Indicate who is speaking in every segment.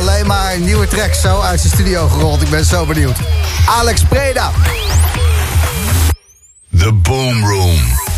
Speaker 1: alleen maar nieuwe tracks zo uit zijn studio gerold. Ik ben zo benieuwd. Alex Preda.
Speaker 2: The Boom Room.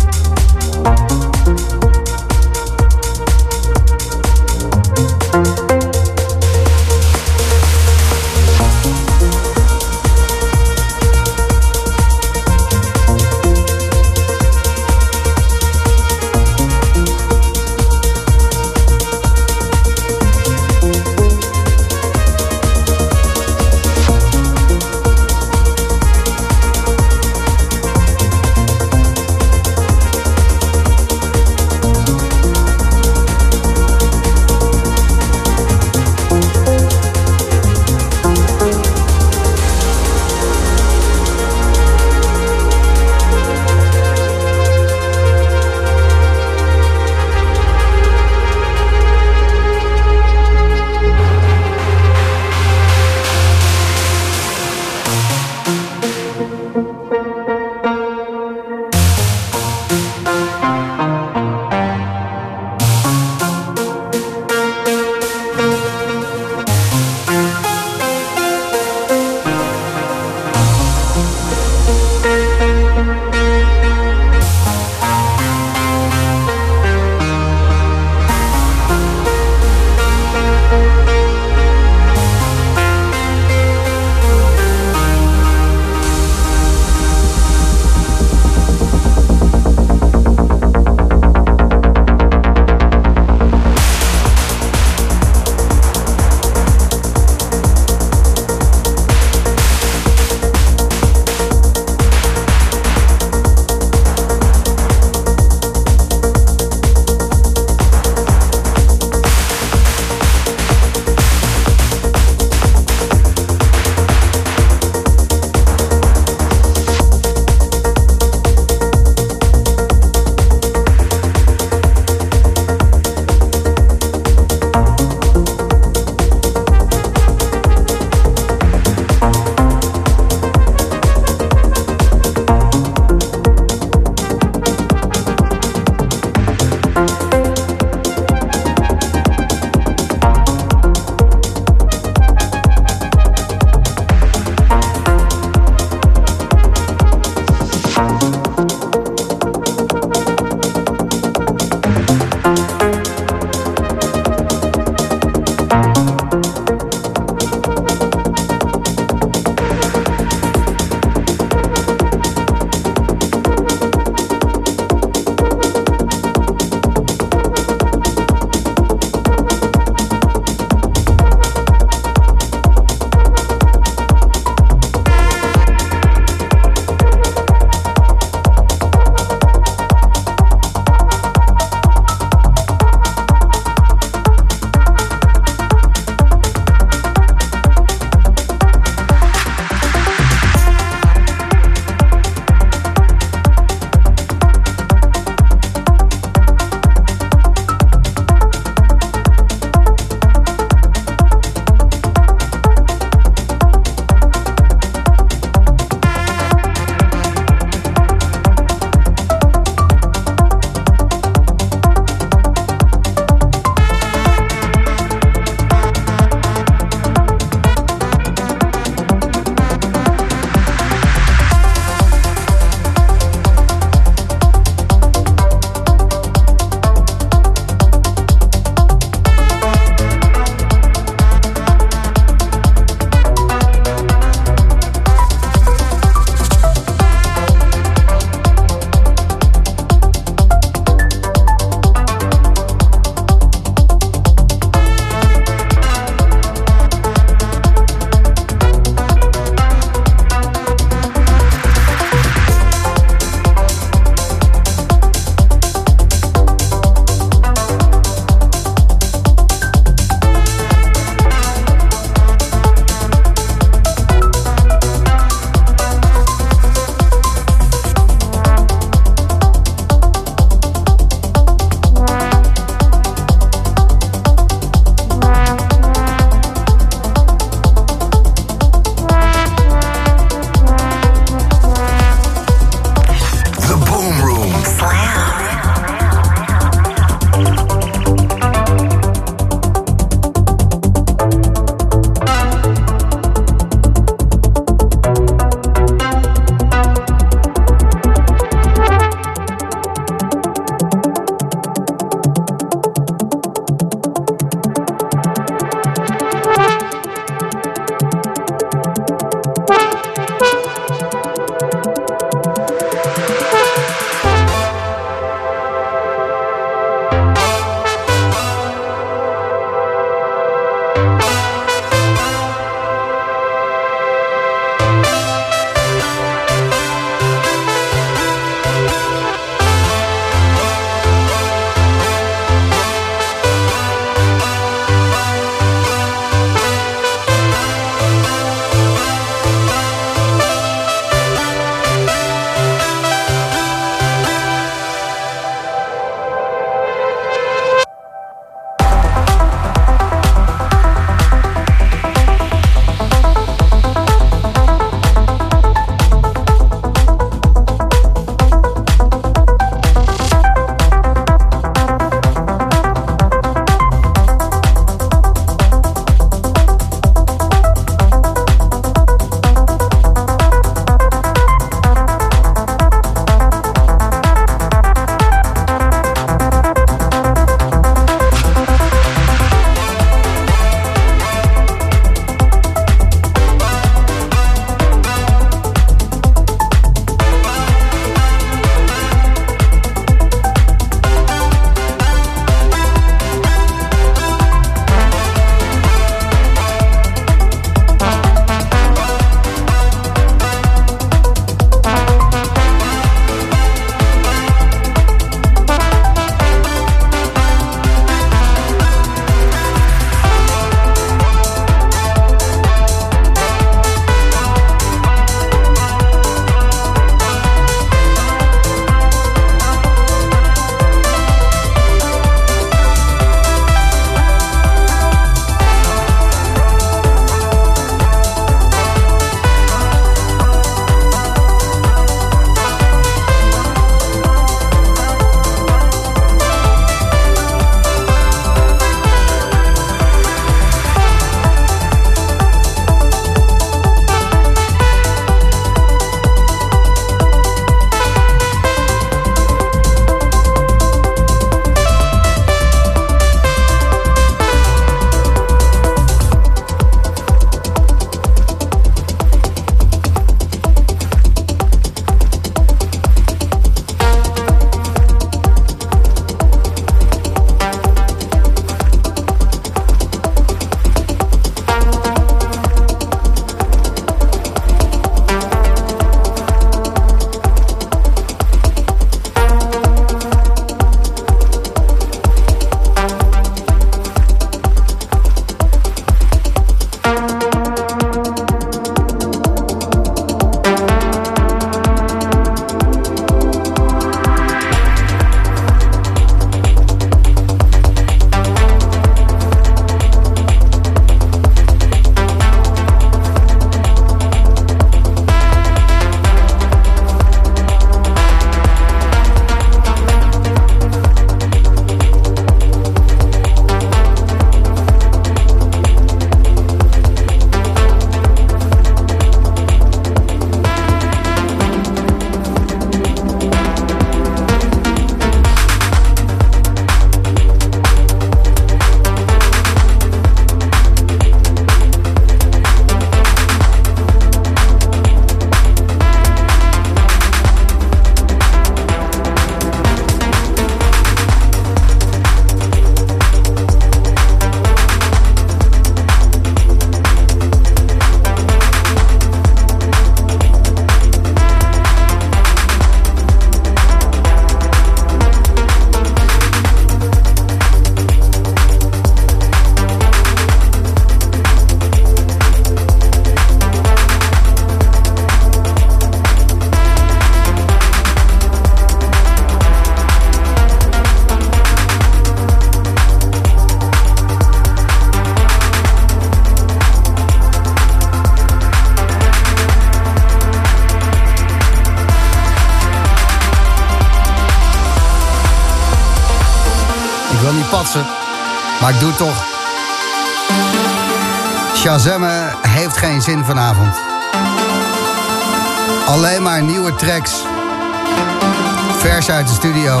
Speaker 1: Uit de studio.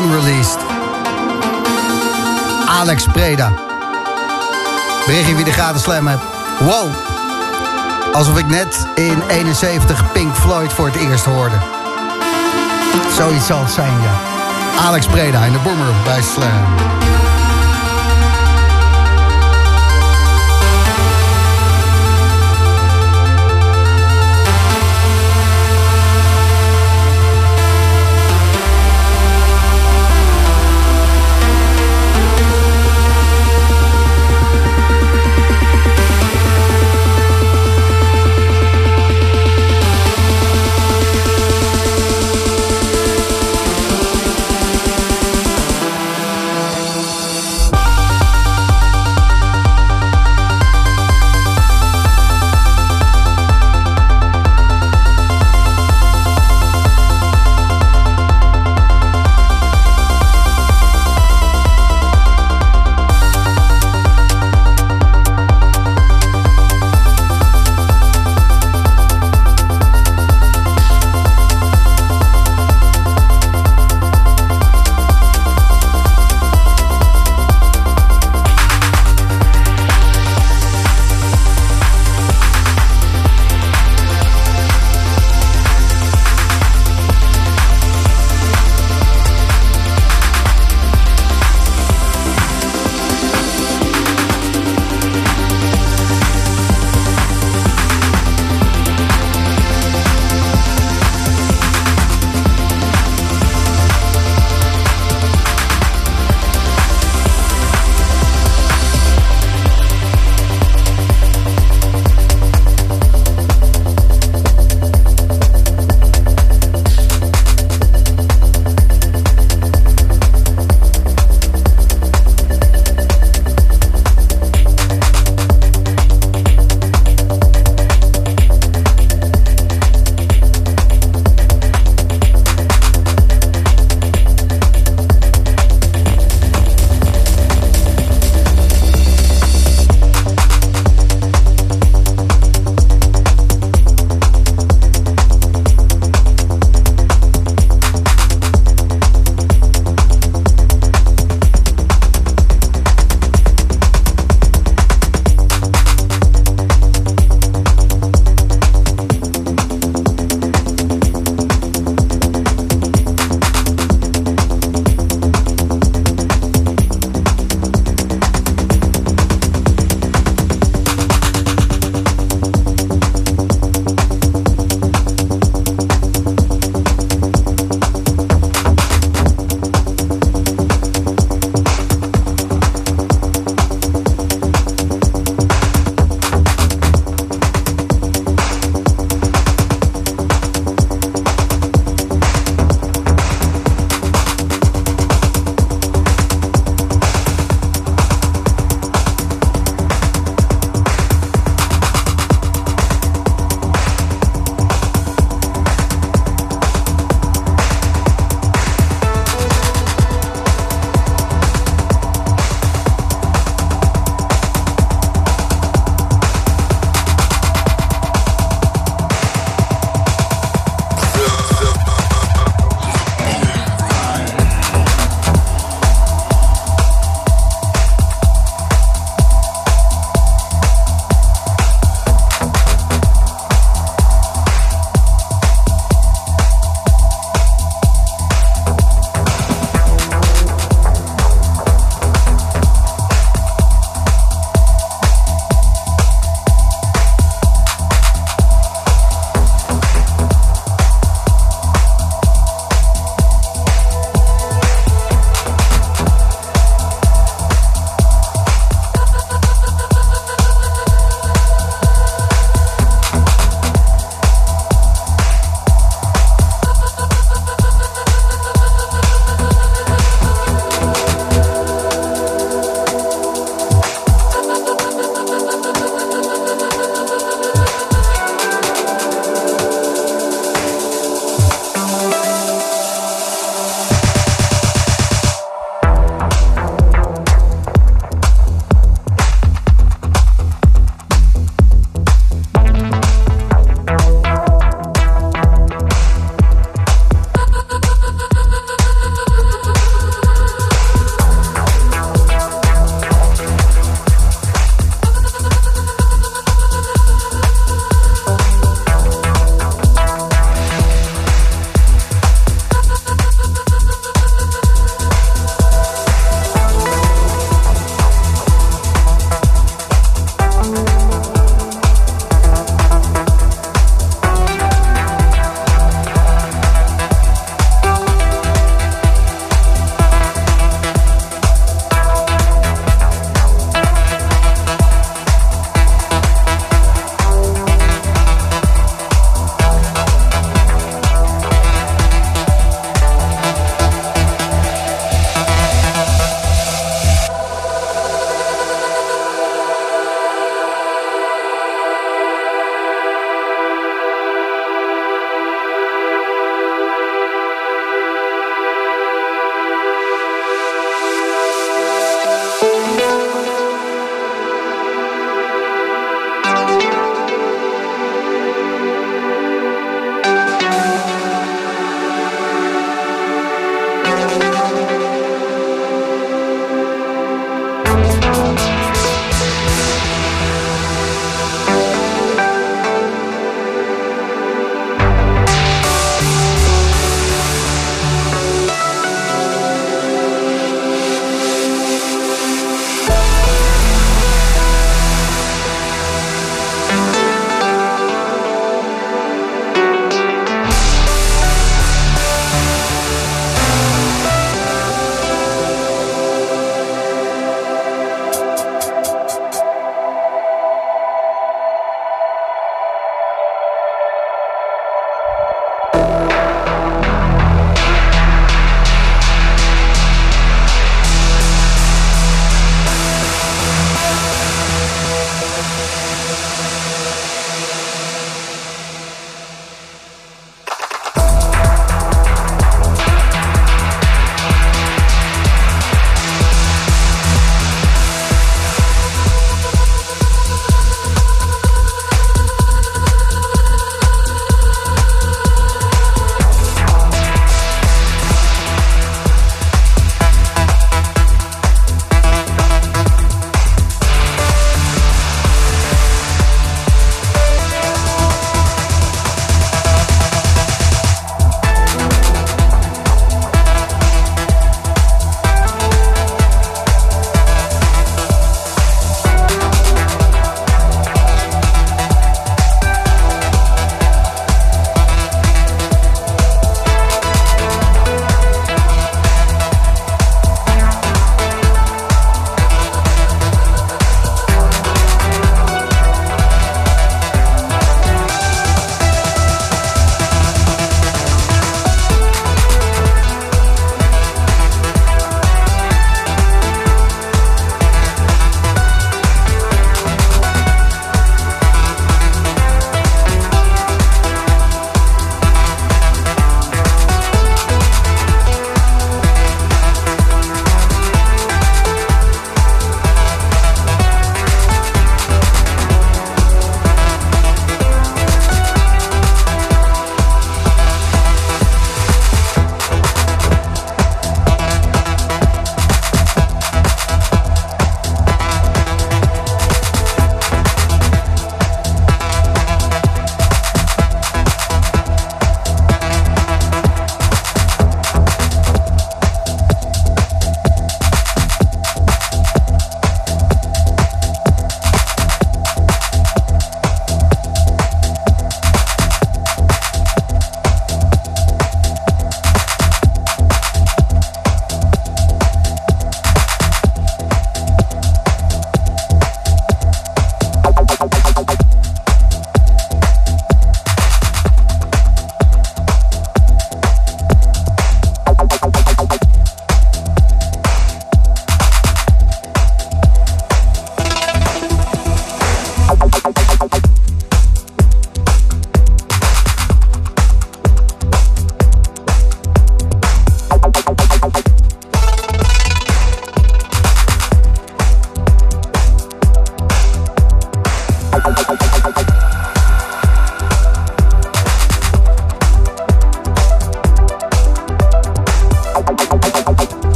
Speaker 1: Unreleased. Alex Preda. Berichtje wie de gratis slam hebt. Wow. Alsof ik net in 71 Pink Floyd voor het eerst hoorde. Zoiets zal het zijn, ja. Alex Preda in de Boomer bij Slam.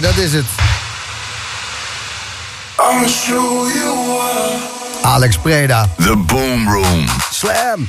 Speaker 1: Dat is het. Alex Preda.
Speaker 2: The Boom Room.
Speaker 1: Slam.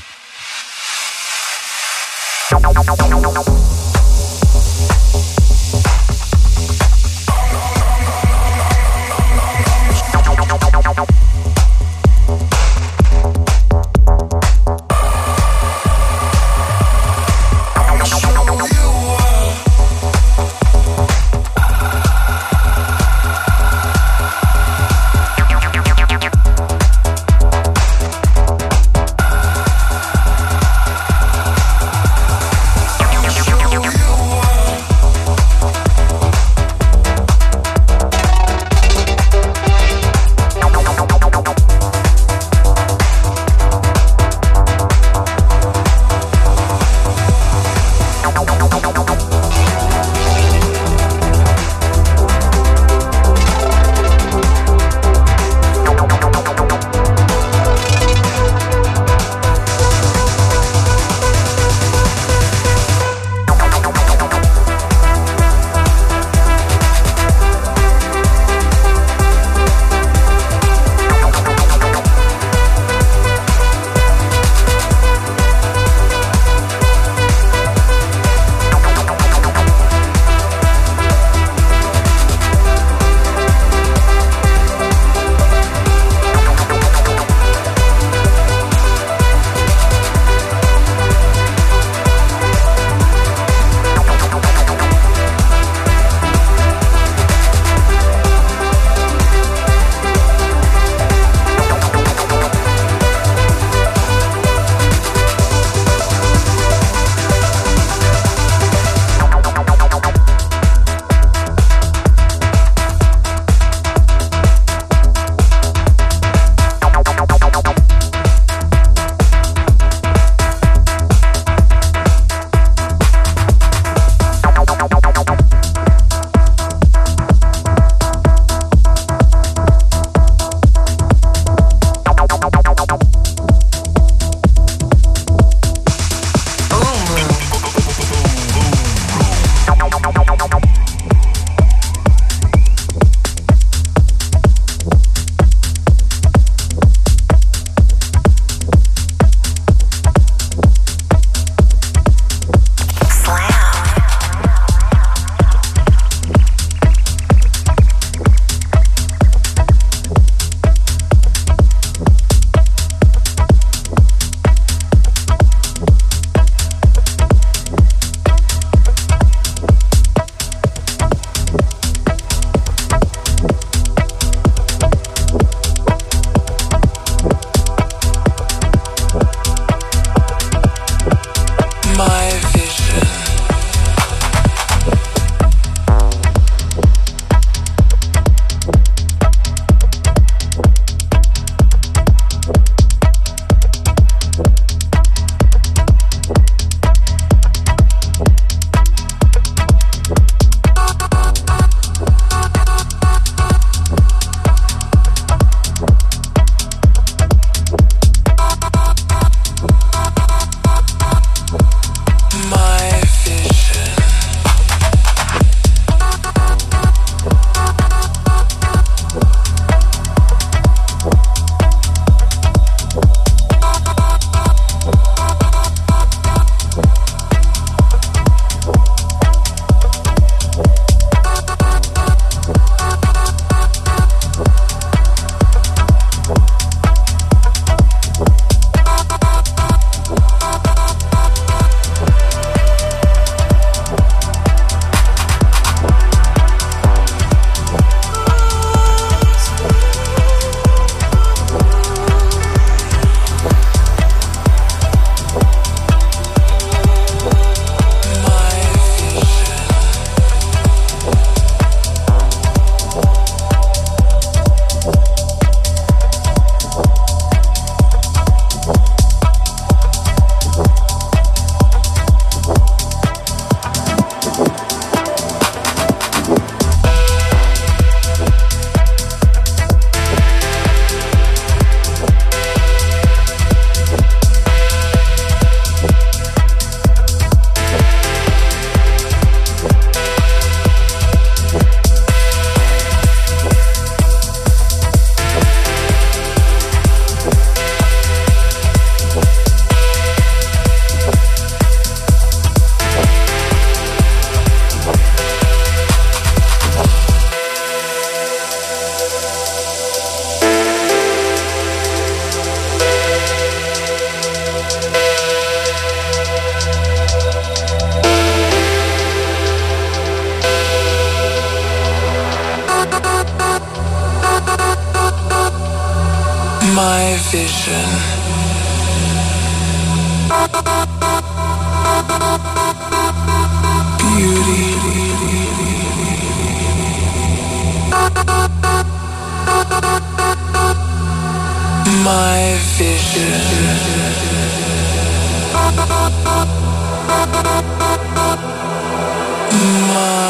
Speaker 3: My vision. My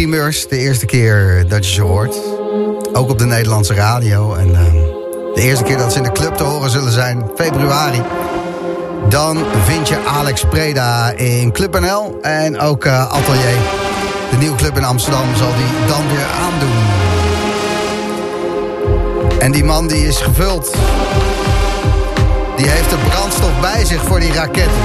Speaker 1: primeurs. De eerste keer dat je ze hoort. Ook op de Nederlandse radio. En uh, de eerste keer dat ze in de club te horen zullen zijn, februari. Dan vind je Alex Preda in Club NL. En ook uh, Atelier. De nieuwe club in Amsterdam zal die dan weer aandoen. En die man die is gevuld. Die heeft de brandstof bij zich voor die raketten.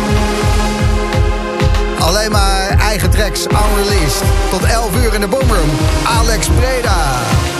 Speaker 1: Alleen maar eigen tracks, unreleased. Tot 11 uur in de boomroom. Alex Preda.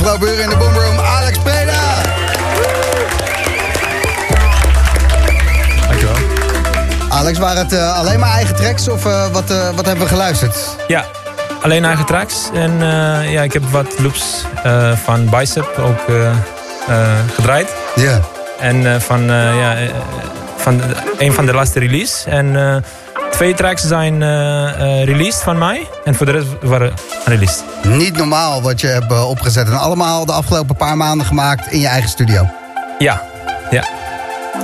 Speaker 1: Afgelopen uur in de Boomroom, Alex Preda.
Speaker 4: Dankjewel.
Speaker 1: Alex, waren het eh, alleen maar eigen tracks of eh, wat, eh, wat hebben we geluisterd?
Speaker 4: Ja, alleen eigen tracks. En eh, ja, ik heb wat loops eh, van Bicep ook eh, eh, gedraaid.
Speaker 1: Ja.
Speaker 4: En eh, van, eh, ja, van de- een van de laatste release. En eh, twee tracks zijn eh, eh, released van mij. En voor de rest waren released.
Speaker 1: Niet normaal wat je hebt eh, opgezet. En allemaal de afgelopen paar maanden gemaakt in je eigen studio.
Speaker 4: Ja, ja.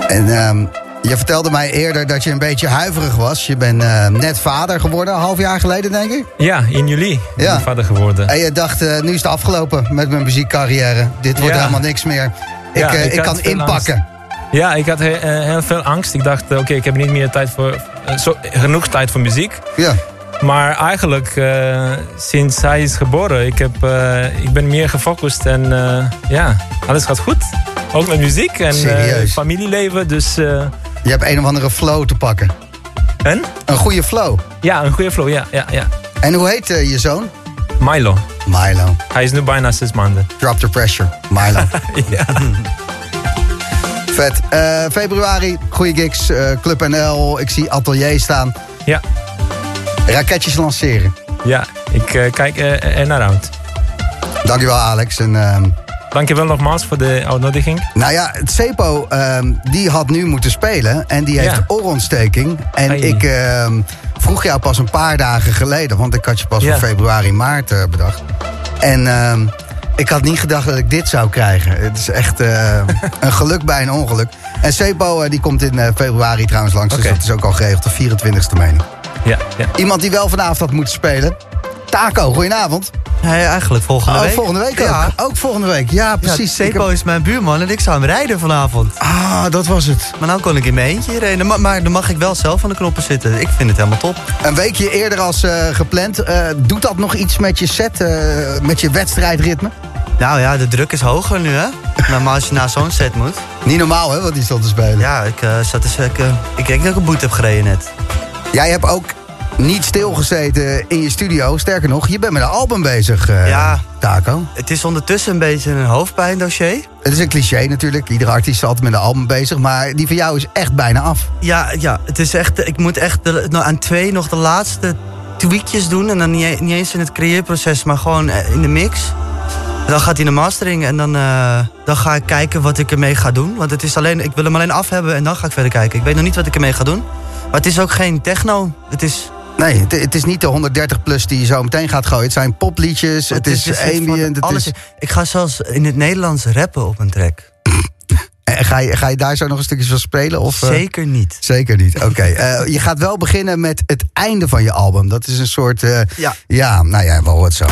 Speaker 1: En ehm, je vertelde mij eerder dat je een beetje huiverig was. Je bent net vader geworden, een half jaar geleden denk ik.
Speaker 4: Ja, in juli ben
Speaker 1: Ja.
Speaker 4: ik vader geworden.
Speaker 1: En je dacht, nu is het afgelopen met mijn muziekcarrière. Dit wordt
Speaker 4: Ja.
Speaker 1: helemaal niks meer. Ik,
Speaker 4: Ja, ik
Speaker 1: ik, kan inpakken.
Speaker 4: Ja, ik had eh, heel veel angst. Ik dacht, eh, oké, ik heb niet meer tijd voor, eh, zo, genoeg tijd voor muziek.
Speaker 1: Ja.
Speaker 4: Maar eigenlijk, sinds hij is geboren, ik, heb, ik ben meer gefocust en ja, alles gaat goed. Ook met muziek en familieleven. Dus,
Speaker 1: Je hebt een of andere flow te pakken.
Speaker 4: en?
Speaker 1: Een goede flow.
Speaker 4: Ja, een goede flow, ja, ja, ja.
Speaker 1: En hoe heet je zoon?
Speaker 4: Milo,
Speaker 1: Milo.
Speaker 4: hij is nu bijna zes maanden.
Speaker 1: Drop the pressure. Milo.
Speaker 4: ja.
Speaker 1: Vet. Eh, februari, goede gigs. eh, Club NL. Ik zie Atelier staan.
Speaker 4: ja,
Speaker 1: Raketjes lanceren.
Speaker 4: ja, ik eh, kijk er naar uit.
Speaker 1: Dankjewel Alex. En, ehm,
Speaker 4: Dankjewel nogmaals voor de uitnodiging.
Speaker 1: nou ja, het Cepo ehm, die had nu moeten spelen. En die heeft
Speaker 4: Ja.
Speaker 1: oorontsteking. En ik ehm, vroeg jou pas een paar dagen geleden. Want ik had je pas
Speaker 4: Ja.
Speaker 1: voor februari, maart bedacht. En ik had niet gedacht dat ik dit zou krijgen. Het is echt eh, een geluk bij een ongeluk. En Cepo eh, die komt in eh, februari trouwens langs. Dus dat is ook al geregeld. De 24e meen ik.
Speaker 4: Ja, ja.
Speaker 1: Iemand die wel vanavond had moeten spelen. Taco, goedenavond.
Speaker 5: Nee, eigenlijk volgende
Speaker 1: Oh,
Speaker 5: week.
Speaker 1: volgende week ook.
Speaker 5: Ja,
Speaker 1: Ook volgende week. Ja,
Speaker 5: precies. Sepo
Speaker 1: heb-
Speaker 5: is mijn buurman en ik zou hem rijden vanavond.
Speaker 1: Ah, dat was het.
Speaker 5: Maar nou kon ik in mijn eentje hierheen. Maar, maar dan mag ik wel zelf aan de knoppen zitten. Ik vind het helemaal top.
Speaker 1: Een weekje eerder als eh, gepland. Eh, doet dat nog iets met je set, eh, met je wedstrijdritme?
Speaker 5: Nou ja, de druk is hoger nu, hè? Maar als je naar zo'n set moet.
Speaker 1: Niet normaal, hè, wat die stond te spelen.
Speaker 5: Ja, ik zat dus... Ik, ik denk dat ik een boete heb gereden net.
Speaker 1: Jij hebt ook niet stilgezeten in je studio. Sterker nog, je bent met een album bezig, eh,
Speaker 5: Ja.
Speaker 1: Taco.
Speaker 5: Het is ondertussen een beetje een hoofdpijndossier.
Speaker 1: Het is een cliché natuurlijk. Iedere artiest is altijd met een album bezig. Maar die van jou is echt bijna af.
Speaker 5: Ja, ja, het is echt... Ik moet echt de- nou, aan twee nog de laatste tweakjes doen. En dan niet, niet eens in het creëerproces, maar gewoon eh, in de mix. Dan gaat hij naar mastering en dan, eh, dan ga ik kijken wat ik ermee ga doen. Want het is alleen, ik wil hem alleen af hebben en dan ga ik verder kijken. Ik weet nog niet wat ik ermee ga doen. Maar het is ook geen techno. Het is,
Speaker 1: Nee, het, het is niet de 130 plus die je zo meteen gaat gooien. Het zijn popliedjes, het, is,
Speaker 5: dus
Speaker 1: ambient. Het
Speaker 5: alles.
Speaker 1: is,
Speaker 5: Ik ga zelfs in het Nederlands rappen op een track.
Speaker 1: Ga, je, ga je daar zo nog een stukje van spelen? Of, eh?
Speaker 5: Zeker niet.
Speaker 1: Zeker niet. Oké. Eh, je gaat wel beginnen met het einde van je album. Dat is een soort. eh,
Speaker 5: Ja.
Speaker 1: ja, nou ja, wel wat zo.